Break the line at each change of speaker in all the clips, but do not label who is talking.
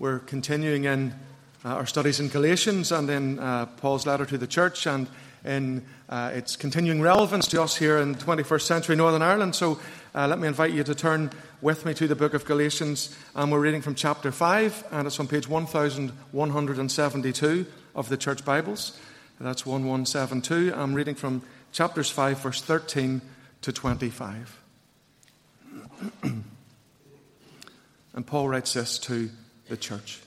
We're continuing in uh, our studies in Galatians and in uh, Paul's letter to the church and in uh, its continuing relevance to us here in 21st century Northern Ireland. So uh, let me invite you to turn with me to the book of Galatians. And we're reading from chapter 5, and it's on page 1172 of the church Bibles. That's 1172. I'm reading from chapters 5, verse 13 to 25. and Paul writes this to the church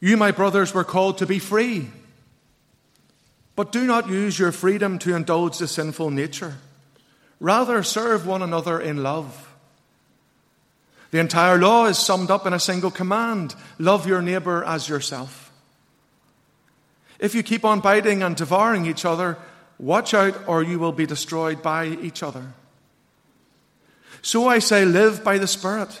You, my brothers, were called to be free, but do not use your freedom to indulge the sinful nature. Rather, serve one another in love. The entire law is summed up in a single command love your neighbor as yourself. If you keep on biting and devouring each other, watch out or you will be destroyed by each other. So I say, live by the Spirit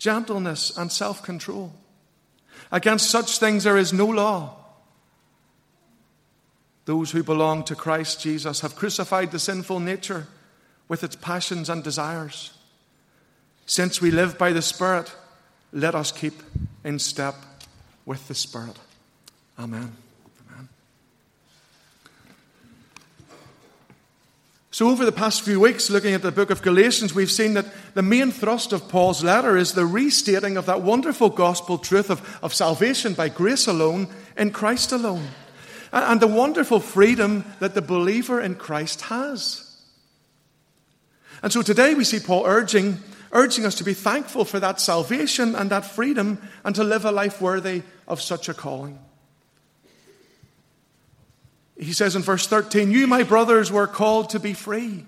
gentleness, and self control. Against such things there is no law. Those who belong to Christ Jesus have crucified the sinful nature with its passions and desires. Since we live by the Spirit, let us keep in step with the Spirit. Amen. So, over the past few weeks, looking at the book of Galatians, we've seen that the main thrust of Paul's letter is the restating of that wonderful gospel truth of, of salvation by grace alone, in Christ alone, and, and the wonderful freedom that the believer in Christ has. And so today we see Paul urging, urging us to be thankful for that salvation and that freedom and to live a life worthy of such a calling. He says in verse 13, You, my brothers, were called to be free.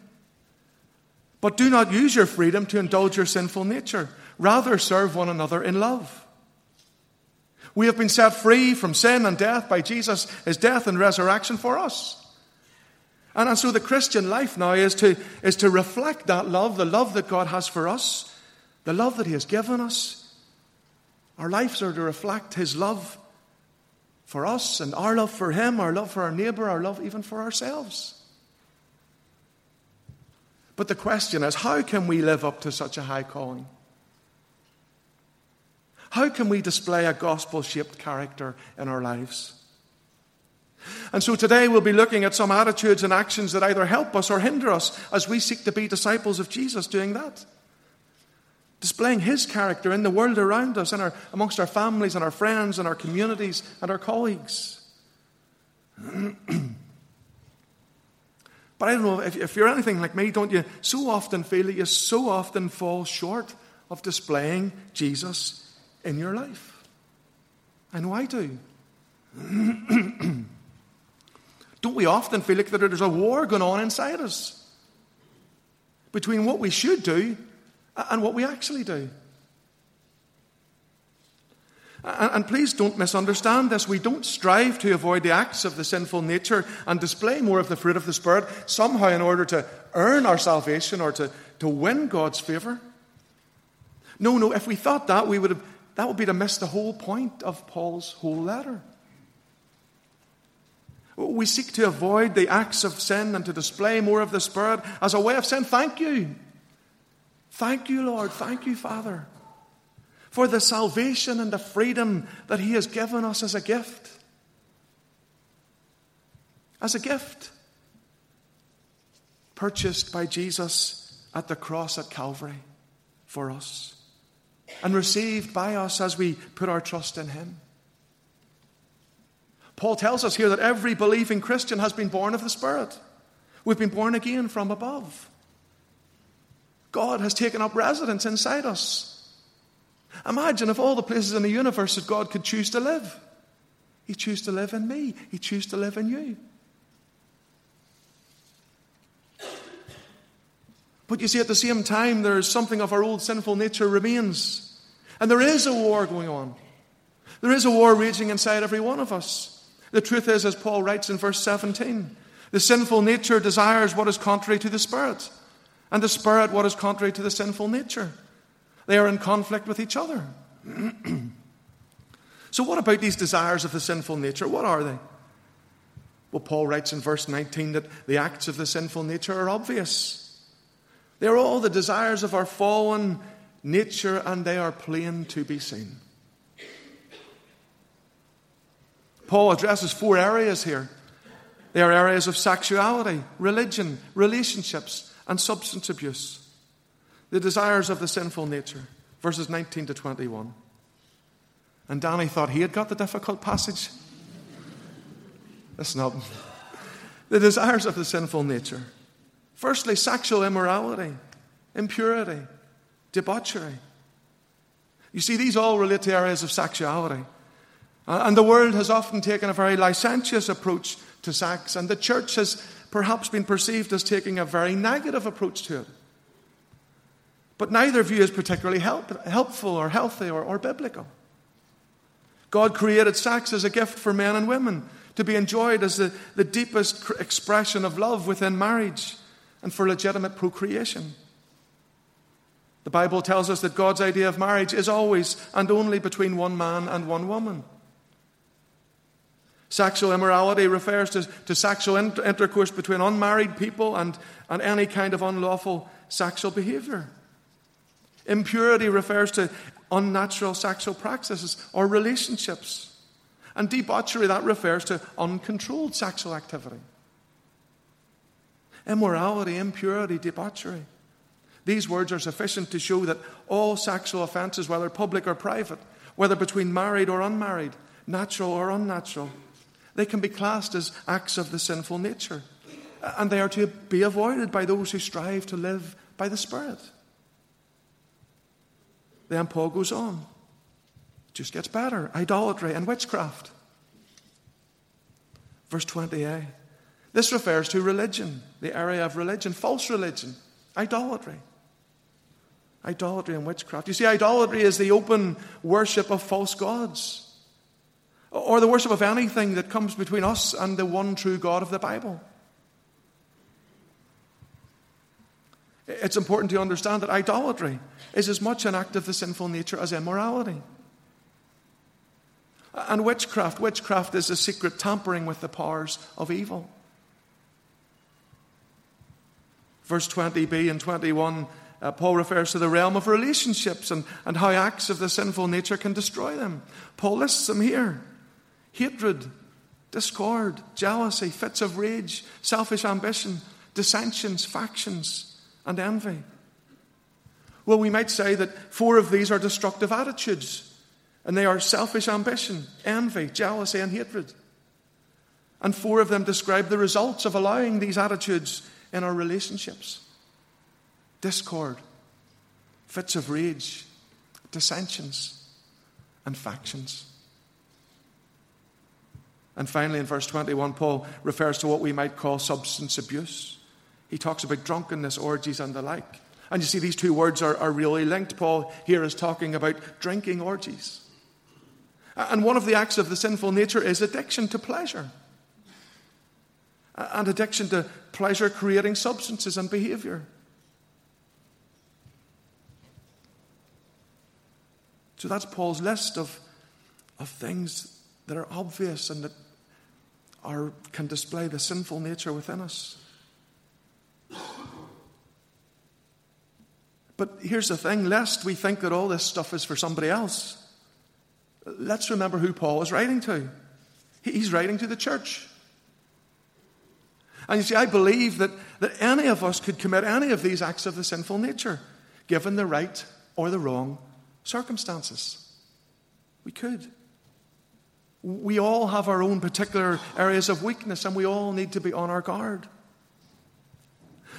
But do not use your freedom to indulge your sinful nature. Rather, serve one another in love. We have been set free from sin and death by Jesus, his death and resurrection for us. And, and so the Christian life now is to, is to reflect that love, the love that God has for us, the love that he has given us. Our lives are to reflect his love for us and our love for Him, our love for our neighbor, our love even for ourselves. But the question is how can we live up to such a high calling? How can we display a gospel shaped character in our lives? And so today we'll be looking at some attitudes and actions that either help us or hinder us as we seek to be disciples of Jesus doing that displaying His character in the world around us, and our, amongst our families and our friends and our communities and our colleagues. but I don't know, if, if you're anything like me, don't you so often feel that you so often fall short of displaying Jesus in your life? I know I do. don't we often feel like there's a war going on inside us between what we should do and what we actually do. And please don't misunderstand this. We don't strive to avoid the acts of the sinful nature and display more of the fruit of the Spirit somehow in order to earn our salvation or to, to win God's favour. No, no, if we thought that, we would have, that would be to miss the whole point of Paul's whole letter. We seek to avoid the acts of sin and to display more of the Spirit as a way of saying, Thank you. Thank you, Lord. Thank you, Father, for the salvation and the freedom that He has given us as a gift. As a gift. Purchased by Jesus at the cross at Calvary for us. And received by us as we put our trust in Him. Paul tells us here that every believing Christian has been born of the Spirit. We've been born again from above. God has taken up residence inside us. Imagine if all the places in the universe that God could choose to live. He chose to live in me. He chose to live in you. But you see, at the same time, there's something of our old sinful nature remains. And there is a war going on. There is a war raging inside every one of us. The truth is, as Paul writes in verse 17, the sinful nature desires what is contrary to the Spirit, and the Spirit what is contrary to the sinful nature. They are in conflict with each other. so, what about these desires of the sinful nature? What are they? Well, Paul writes in verse 19 that the acts of the sinful nature are obvious. They are all the desires of our fallen nature, and they are plain to be seen. Paul addresses four areas here. They are areas of sexuality, religion, relationships, and substance abuse. The desires of the sinful nature, verses 19 to 21. And Danny thought he had got the difficult passage. Listen up. The desires of the sinful nature. Firstly, sexual immorality, impurity, debauchery. You see, these all relate to areas of sexuality. Uh, and the world has often taken a very licentious approach to sex, and the church has perhaps been perceived as taking a very negative approach to it. But neither view is particularly help, helpful or healthy or, or biblical. God created sex as a gift for men and women to be enjoyed as the, the deepest expression of love within marriage and for legitimate procreation. The Bible tells us that God's idea of marriage is always and only between one man and one woman. Sexual immorality refers to, to sexual inter- intercourse between unmarried people and, and any kind of unlawful sexual behavior. Impurity refers to unnatural sexual practices or relationships. And debauchery, that refers to uncontrolled sexual activity immorality, impurity, debauchery. These words are sufficient to show that all sexual offences, whether public or private, whether between married or unmarried, natural or unnatural, they can be classed as acts of the sinful nature. And they are to be avoided by those who strive to live by the Spirit. Then Paul goes on. It just gets better. Idolatry and witchcraft. Verse 20a. This refers to religion, the area of religion, false religion, idolatry. Idolatry and witchcraft. You see, idolatry is the open worship of false gods, or the worship of anything that comes between us and the one true God of the Bible. It's important to understand that idolatry is as much an act of the sinful nature as immorality. And witchcraft, witchcraft is a secret tampering with the powers of evil. Verse 20b and 21, uh, Paul refers to the realm of relationships and, and how acts of the sinful nature can destroy them. Paul lists them here hatred, discord, jealousy, fits of rage, selfish ambition, dissensions, factions, and envy. Well, we might say that four of these are destructive attitudes, and they are selfish ambition, envy, jealousy, and hatred. And four of them describe the results of allowing these attitudes in our relationships discord, fits of rage, dissensions, and factions. And finally, in verse 21, Paul refers to what we might call substance abuse. He talks about drunkenness, orgies, and the like. And you see, these two words are, are really linked. Paul here is talking about drinking orgies. And one of the acts of the sinful nature is addiction to pleasure and addiction to pleasure creating substances and behavior. So that's Paul's list of, of things that are obvious and that are, can display the sinful nature within us. But here's the thing lest we think that all this stuff is for somebody else, let's remember who Paul is writing to. He's writing to the church. And you see, I believe that, that any of us could commit any of these acts of the sinful nature, given the right or the wrong circumstances. We could. We all have our own particular areas of weakness, and we all need to be on our guard.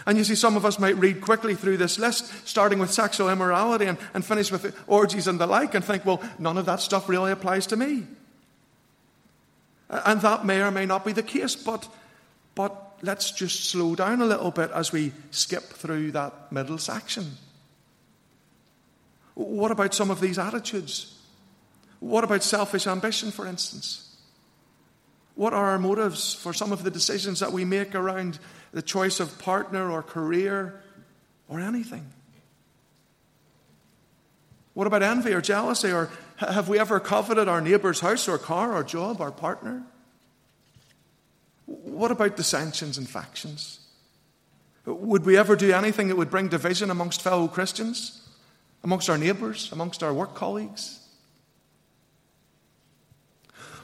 And you see, some of us might read quickly through this list, starting with sexual immorality and, and finish with orgies and the like, and think, well, none of that stuff really applies to me. And that may or may not be the case, but, but let's just slow down a little bit as we skip through that middle section. What about some of these attitudes? What about selfish ambition, for instance? What are our motives for some of the decisions that we make around the choice of partner or career or anything? What about envy or jealousy? Or have we ever coveted our neighbour's house or car or job or partner? What about dissensions and factions? Would we ever do anything that would bring division amongst fellow Christians, amongst our neighbours, amongst our work colleagues?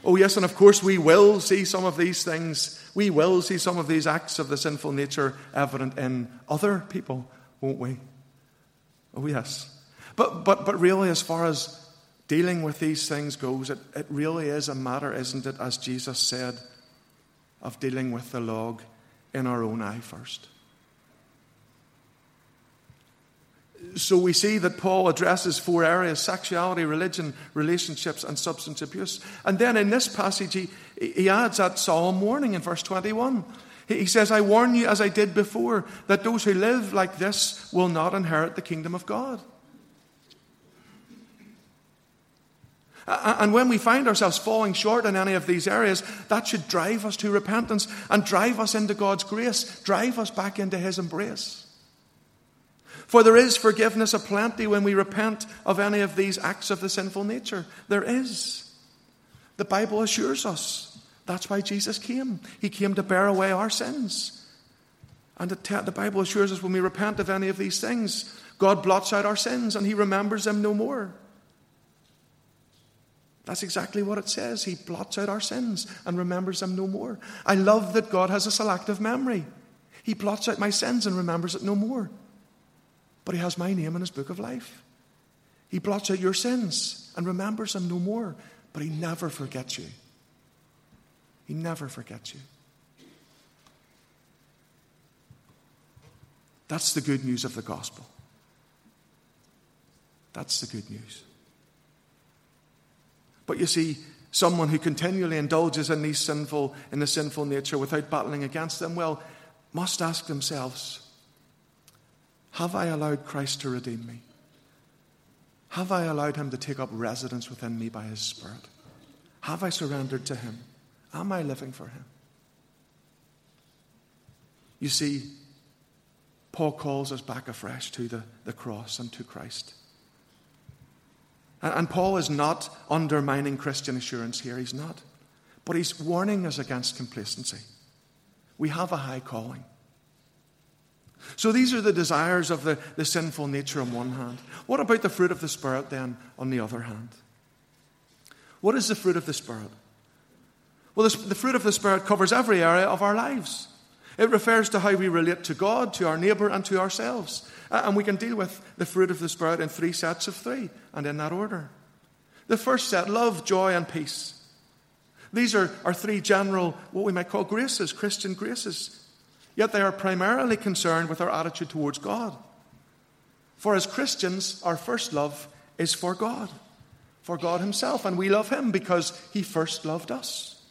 Oh, yes, and of course, we will see some of these things. We will see some of these acts of the sinful nature evident in other people, won't we? Oh, yes. But, but, but really, as far as dealing with these things goes, it, it really is a matter, isn't it, as Jesus said, of dealing with the log in our own eye first. So we see that Paul addresses four areas sexuality, religion, relationships, and substance abuse. And then in this passage, he, he adds that solemn warning in verse 21. He says, I warn you, as I did before, that those who live like this will not inherit the kingdom of God. And when we find ourselves falling short in any of these areas, that should drive us to repentance and drive us into God's grace, drive us back into His embrace. For there is forgiveness aplenty when we repent of any of these acts of the sinful nature. There is. The Bible assures us. That's why Jesus came. He came to bear away our sins. And the Bible assures us when we repent of any of these things, God blots out our sins and He remembers them no more. That's exactly what it says. He blots out our sins and remembers them no more. I love that God has a selective memory. He blots out my sins and remembers it no more but he has my name in his book of life. He blots out your sins and remembers them no more, but he never forgets you. He never forgets you. That's the good news of the gospel. That's the good news. But you see, someone who continually indulges in these sinful in the sinful nature without battling against them, well, must ask themselves, have I allowed Christ to redeem me? Have I allowed him to take up residence within me by his Spirit? Have I surrendered to him? Am I living for him? You see, Paul calls us back afresh to the, the cross and to Christ. And, and Paul is not undermining Christian assurance here, he's not. But he's warning us against complacency. We have a high calling. So these are the desires of the, the sinful nature on one hand. What about the fruit of the Spirit then on the other hand? What is the fruit of the Spirit? Well, the fruit of the Spirit covers every area of our lives. It refers to how we relate to God, to our neighbour, and to ourselves. And we can deal with the fruit of the Spirit in three sets of three, and in that order. The first set love, joy, and peace. These are, are three general, what we might call graces, Christian graces. Yet they are primarily concerned with our attitude towards God. For as Christians, our first love is for God, for God Himself, and we love Him because He first loved us.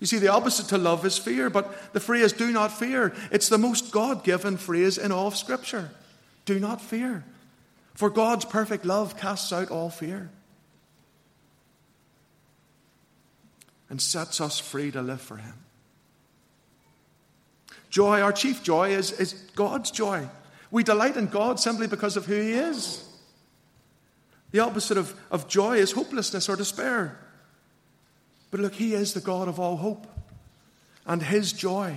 You see, the opposite to love is fear, but the phrase do not fear, it's the most God given phrase in all of Scripture. Do not fear. For God's perfect love casts out all fear and sets us free to live for Him. Joy, our chief joy, is, is God's joy. We delight in God simply because of who He is. The opposite of, of joy is hopelessness or despair. But look, He is the God of all hope, and His joy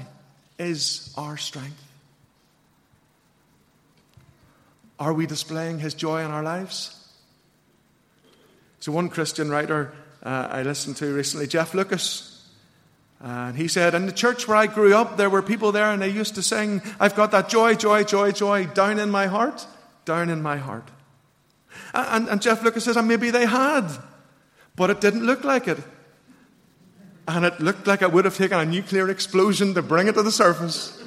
is our strength. Are we displaying His joy in our lives? So, one Christian writer uh, I listened to recently, Jeff Lucas, and he said, In the church where I grew up, there were people there and they used to sing, I've got that joy, joy, joy, joy down in my heart, down in my heart. And, and Jeff Lucas says, And maybe they had. But it didn't look like it. And it looked like it would have taken a nuclear explosion to bring it to the surface.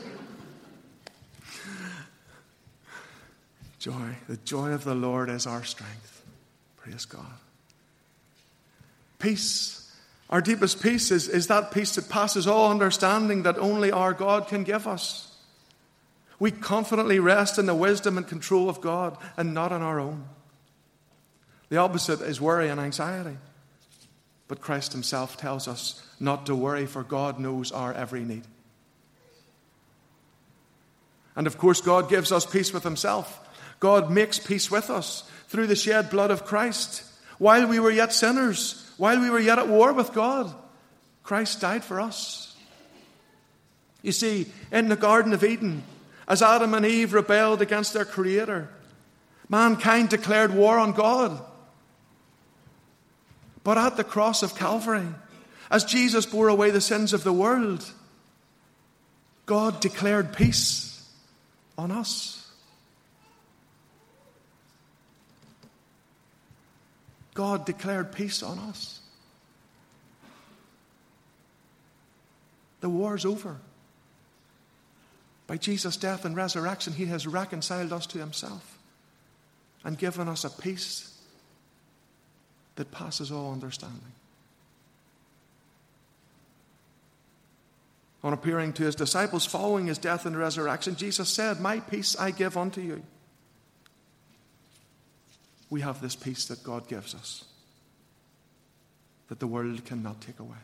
Joy. The joy of the Lord is our strength. Praise God. Peace. Our deepest peace is, is that peace that passes all understanding that only our God can give us. We confidently rest in the wisdom and control of God and not on our own. The opposite is worry and anxiety. But Christ Himself tells us not to worry, for God knows our every need. And of course, God gives us peace with Himself. God makes peace with us through the shed blood of Christ. While we were yet sinners, while we were yet at war with God, Christ died for us. You see, in the Garden of Eden, as Adam and Eve rebelled against their Creator, mankind declared war on God. But at the cross of Calvary, as Jesus bore away the sins of the world, God declared peace on us. God declared peace on us. The war's over. By Jesus' death and resurrection, He has reconciled us to Himself and given us a peace that passes all understanding. On appearing to his disciples following his death and resurrection, Jesus said, My peace I give unto you. We have this peace that God gives us, that the world cannot take away.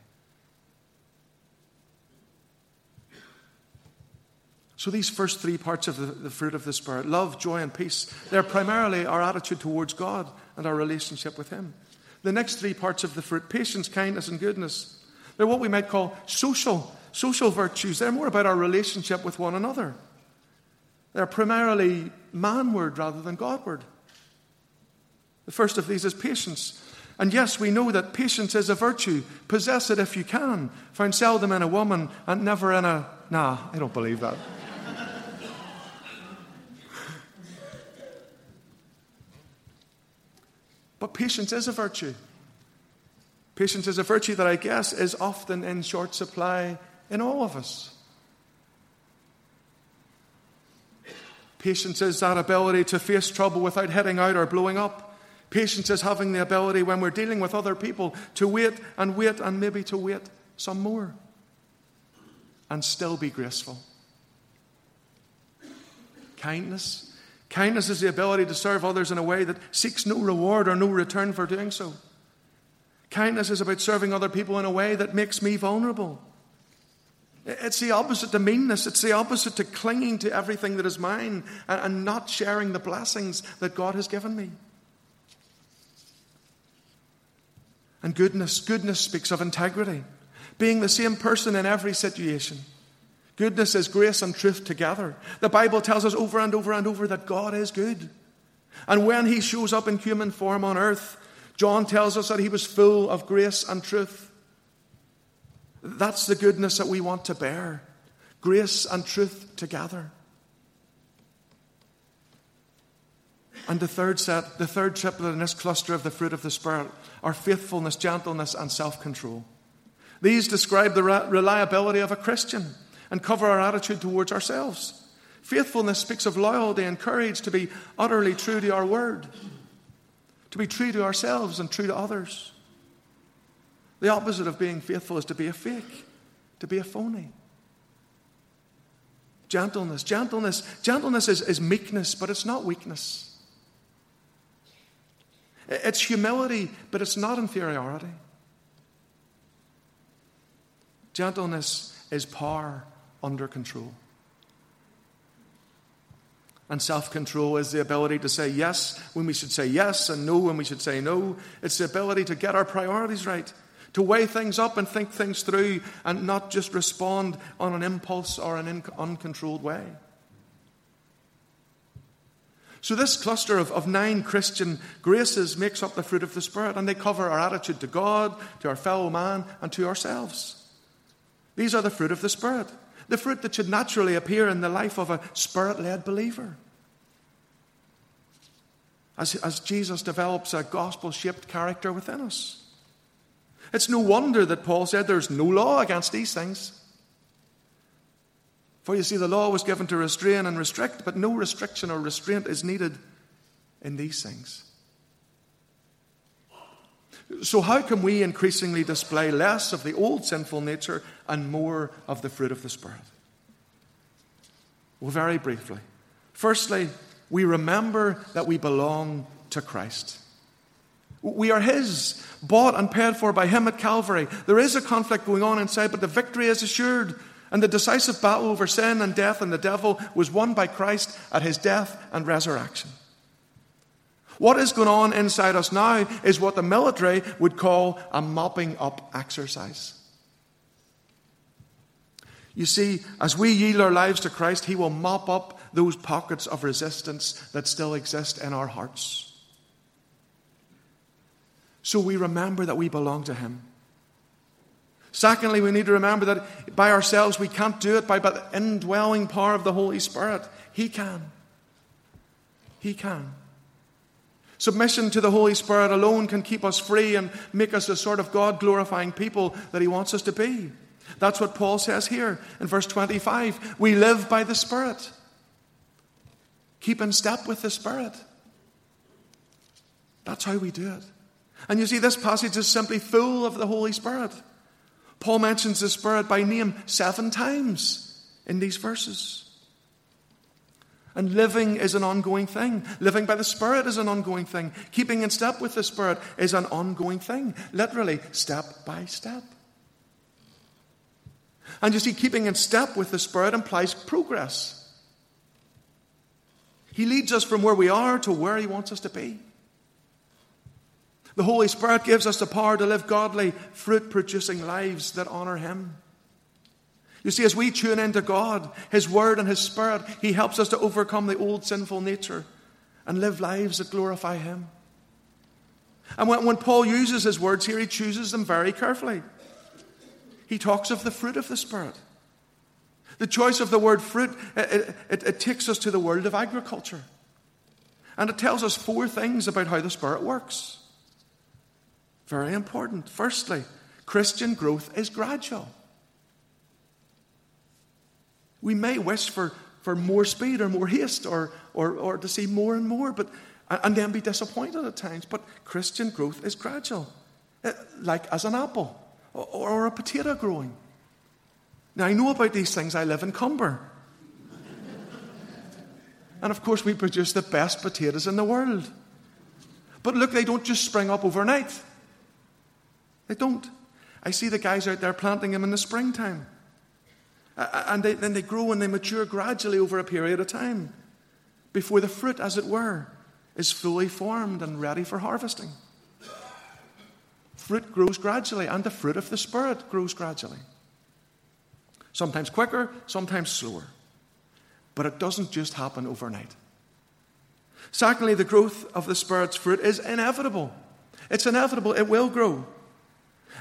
So, these first three parts of the, the, fruit of the Spirit love, joy, and peace they're primarily our attitude towards God and our relationship with Him. The next three parts of the fruit patience, kindness, and goodness they're what we might call social, social virtues. They're more about our relationship with one another. They're primarily manward rather than Godward. The first of these is patience. And yes, we know that patience is a virtue. Possess it if you can. Found seldom in a woman and never in a. Nah, I don't believe that. But patience is a virtue. Patience is a virtue that I guess is often in short supply in all of us. Patience is that ability to face trouble without heading out or blowing up. Patience is having the ability when we're dealing with other people to wait and wait and maybe to wait some more and still be graceful. Kindness Kindness is the ability to serve others in a way that seeks no reward or no return for doing so. Kindness is about serving other people in a way that makes me vulnerable. It's the opposite to meanness. It's the opposite to clinging to everything that is mine and, not sharing the blessings that God has given me. And goodness, goodness speaks of integrity, being the same person in every situation. Goodness is grace and truth together. The Bible tells us over and over and over that God is good. And when he shows up in human form on earth, John tells us that he was full of grace and truth. That's the goodness that we want to bear grace and truth together. And the third set, the third triplet in this cluster of the fruit of the Spirit are faithfulness, gentleness, and self control. These describe the reliability of a Christian and cover our attitude towards ourselves. Faithfulness speaks of loyalty and courage to be utterly true to our word, to be true to ourselves and true to others. The opposite of being faithful is to be a fake, to be a phony. Gentleness. Gentleness. Gentleness is, is meekness, but it's not weakness. It's humility, but it's not inferiority. Gentleness is power under control. And self control is the ability to say yes when we should say yes and no when we should say no. It's the ability to get our priorities right, to weigh things up and think things through and not just respond on an impulse or an uncontrolled way. So, this cluster of, of nine Christian graces makes up the fruit of the Spirit, and they cover our attitude to God, to our fellow man, and to ourselves. These are the fruit of the Spirit the fruit that should naturally appear in the life of a spirit led believer. As, as Jesus develops a gospel shaped character within us. It's no wonder that Paul said there's no law against these things. For you see, the law was given to restrain and restrict, but no restriction or restraint is needed in these things. So, how can we increasingly display less of the old sinful nature and more of the fruit of the Spirit? Well, very briefly. Firstly, we remember that we belong to Christ. We are His, bought and paid for by Him at Calvary. There is a conflict going on inside, but the victory is assured. And the decisive battle over sin and death and the devil was won by Christ at His death and resurrection. What is going on inside us now is what the military would call a mopping up exercise. You see, as we yield our lives to Christ, He will mop up those pockets of resistance that still exist in our hearts. So we remember that we belong to Him. Secondly, we need to remember that by ourselves we can't do it by the indwelling power of the Holy Spirit. He can. He can. Submission to the Holy Spirit alone can keep us free and make us the sort of God glorifying people that He wants us to be. That's what Paul says here in verse 25. We live by the Spirit. Keep in step with the Spirit. That's how we do it. And you see, this passage is simply full of the Holy Spirit. Paul mentions the Spirit by name seven times in these verses. And living is an ongoing thing. Living by the Spirit is an ongoing thing. Keeping in step with the Spirit is an ongoing thing. Literally, step by step. And you see, keeping in step with the Spirit implies progress. He leads us from where we are to where He wants us to be. The Holy Spirit gives us the power to live godly, fruit producing lives that honor Him. You see, as we tune into God, His Word, and His Spirit, He helps us to overcome the old sinful nature and live lives that glorify Him. And when, when Paul uses his words here, he chooses them very carefully. He talks of the fruit of the Spirit. The choice of the word fruit, it, it, it takes us to the world of agriculture. And it tells us four things about how the Spirit works. Very important. Firstly, Christian growth is gradual. We may wish for, for more speed or more haste or, or, or to see more and more, but, and then be disappointed at times. But Christian growth is gradual, eh, like as an apple or, or a potato growing. Now, I know about these things. I live in Comber. and of course, we produce the best potatoes in the world. But look, they don't just spring up overnight. They don't. I see the guys out there planting them in the springtime. And they, then they grow and they mature gradually over a period of time before the fruit, as it were, is fully formed and ready for harvesting. Fruit grows gradually, and the fruit of the Spirit grows gradually. Sometimes quicker, sometimes slower. But it doesn't just happen overnight. Secondly, the growth of the Spirit's fruit is inevitable. It's inevitable, it will grow.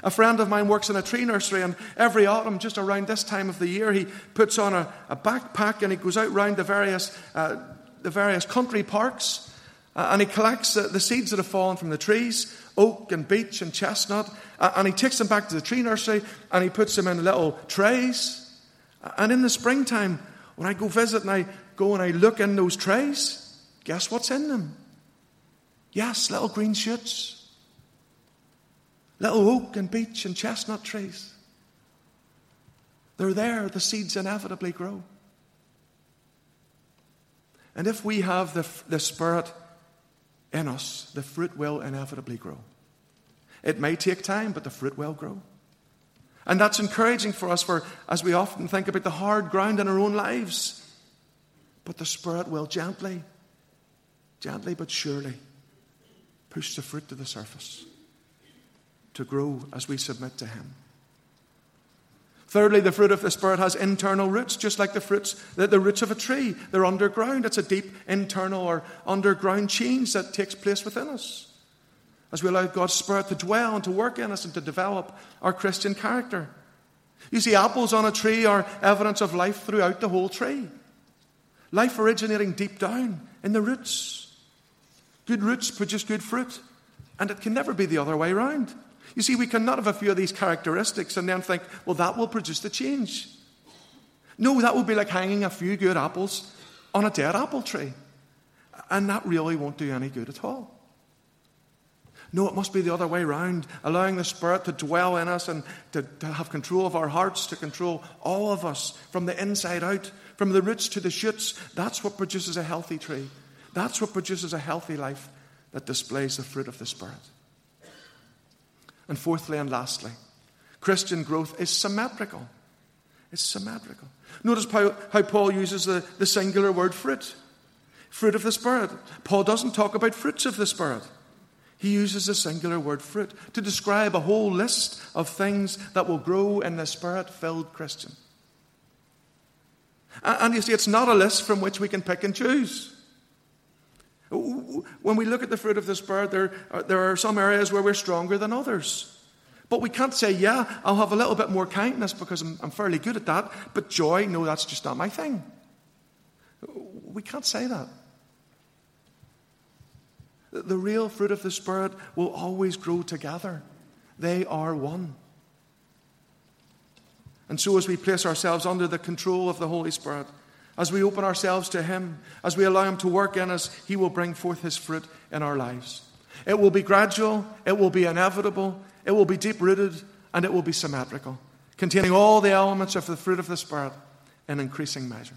A friend of mine works in a tree nursery, and every autumn, just around this time of the year, he puts on a, a backpack and he goes out round the various, uh, the various country parks uh, and he collects the, seeds that have fallen from the trees oak and beech and chestnut uh, and he takes them back to the tree nursery and he puts them in little trays. And in the springtime, when I go visit and I go and I look in those trays, guess what's in them? Yes, little green shoots little oak and beech and chestnut trees. They're there, the seeds inevitably grow. And if we have the, the Spirit in us, the fruit will inevitably grow. It may take time, but the fruit will grow. And that's encouraging for us, for as we often think about the hard ground in our own lives. But the Spirit will gently, gently but surely push the fruit to the surface to grow as we submit to Him. Thirdly, the fruit of the Spirit has internal roots, just like the fruits, the, the roots of a tree. They're underground. It's a deep internal or underground change that takes place within us as we allow God's Spirit to dwell and to work in us and to develop our Christian character. You see, apples on a tree are evidence of life throughout the whole tree. Life originating deep down in the roots. Good roots produce good fruit, and it can never be the other way around. You see, we cannot have a few of these characteristics and then think, well, that will produce the change. No, that would be like hanging a few good apples on a dead apple tree. And that really won't do any good at all. No, it must be the other way around, allowing the Spirit to dwell in us and to, to have control of our hearts, to control all of us from the inside out, from the roots to the shoots. That's what produces a healthy tree. That's what produces a healthy life that displays the fruit of the Spirit. And fourthly and lastly, Christian growth is symmetrical. It's symmetrical. Notice how, how Paul uses the, the singular word fruit fruit of the Spirit. Paul doesn't talk about fruits of the Spirit. He uses the singular word fruit to describe a whole list of things that will grow in the Spirit filled Christian. And you see, it's not a list from which we can pick and choose. When we look at the fruit of the Spirit, there are, there are some areas where we're stronger than others. But we can't say, yeah, I'll have a little bit more kindness because I'm, I'm fairly good at that, but joy, no, that's just not my thing. We can't say that. The real fruit of the Spirit will always grow together. They are one. And so, as we place ourselves under the control of the Holy Spirit, as we open ourselves to Him, as we allow Him to work in us, He will bring forth His fruit in our lives. It will be gradual, it will be inevitable, it will be deep rooted, and it will be symmetrical, containing all the elements of the fruit of the Spirit in increasing measure.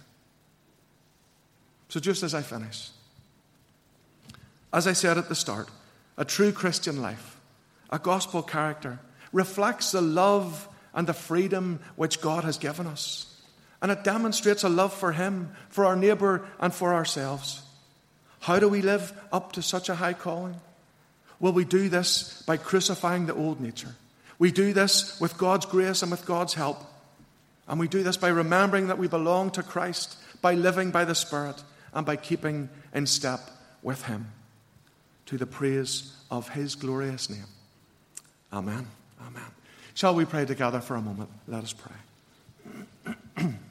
So, just as I finish, as I said at the start, a true Christian life, a gospel character, reflects the love and the freedom which God has given us. And it demonstrates a love for Him, for our neighbour, and for ourselves. How do we live up to such a high calling? Well, we do this by crucifying the old nature. We do this with God's grace and with God's help. And we do this by remembering that we belong to Christ, by living by the Spirit, and by keeping in step with Him to the praise of His glorious name. Amen. Amen. Shall we pray together for a moment? Let us pray.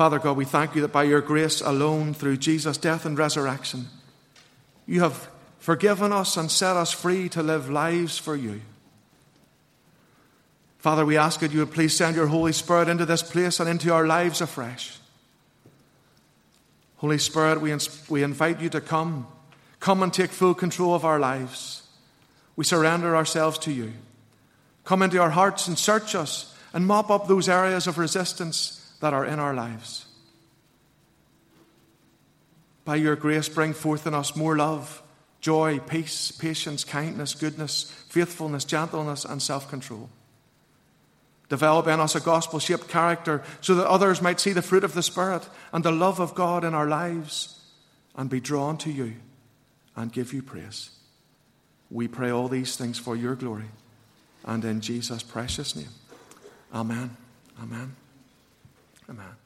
Father God, we thank you that by your grace alone, through Jesus' death and resurrection, you have forgiven us and set us free to live lives for you. Father, we ask that you would please send your Holy Spirit into this place and into our lives afresh. Holy Spirit, we, we invite you to come. Come and take full control of our lives. We surrender ourselves to you. Come into our hearts and search us and mop up those areas of resistance that are in our lives. By your grace, bring forth in us more love, joy, peace, patience, kindness, goodness, faithfulness, gentleness, and self control. Develop in us a gospel shaped character so that others might see the fruit of the Spirit and the love of God in our lives and be drawn to you and give you praise. We pray all these things for your glory and in Jesus' precious name. Amen. Amen. Amen.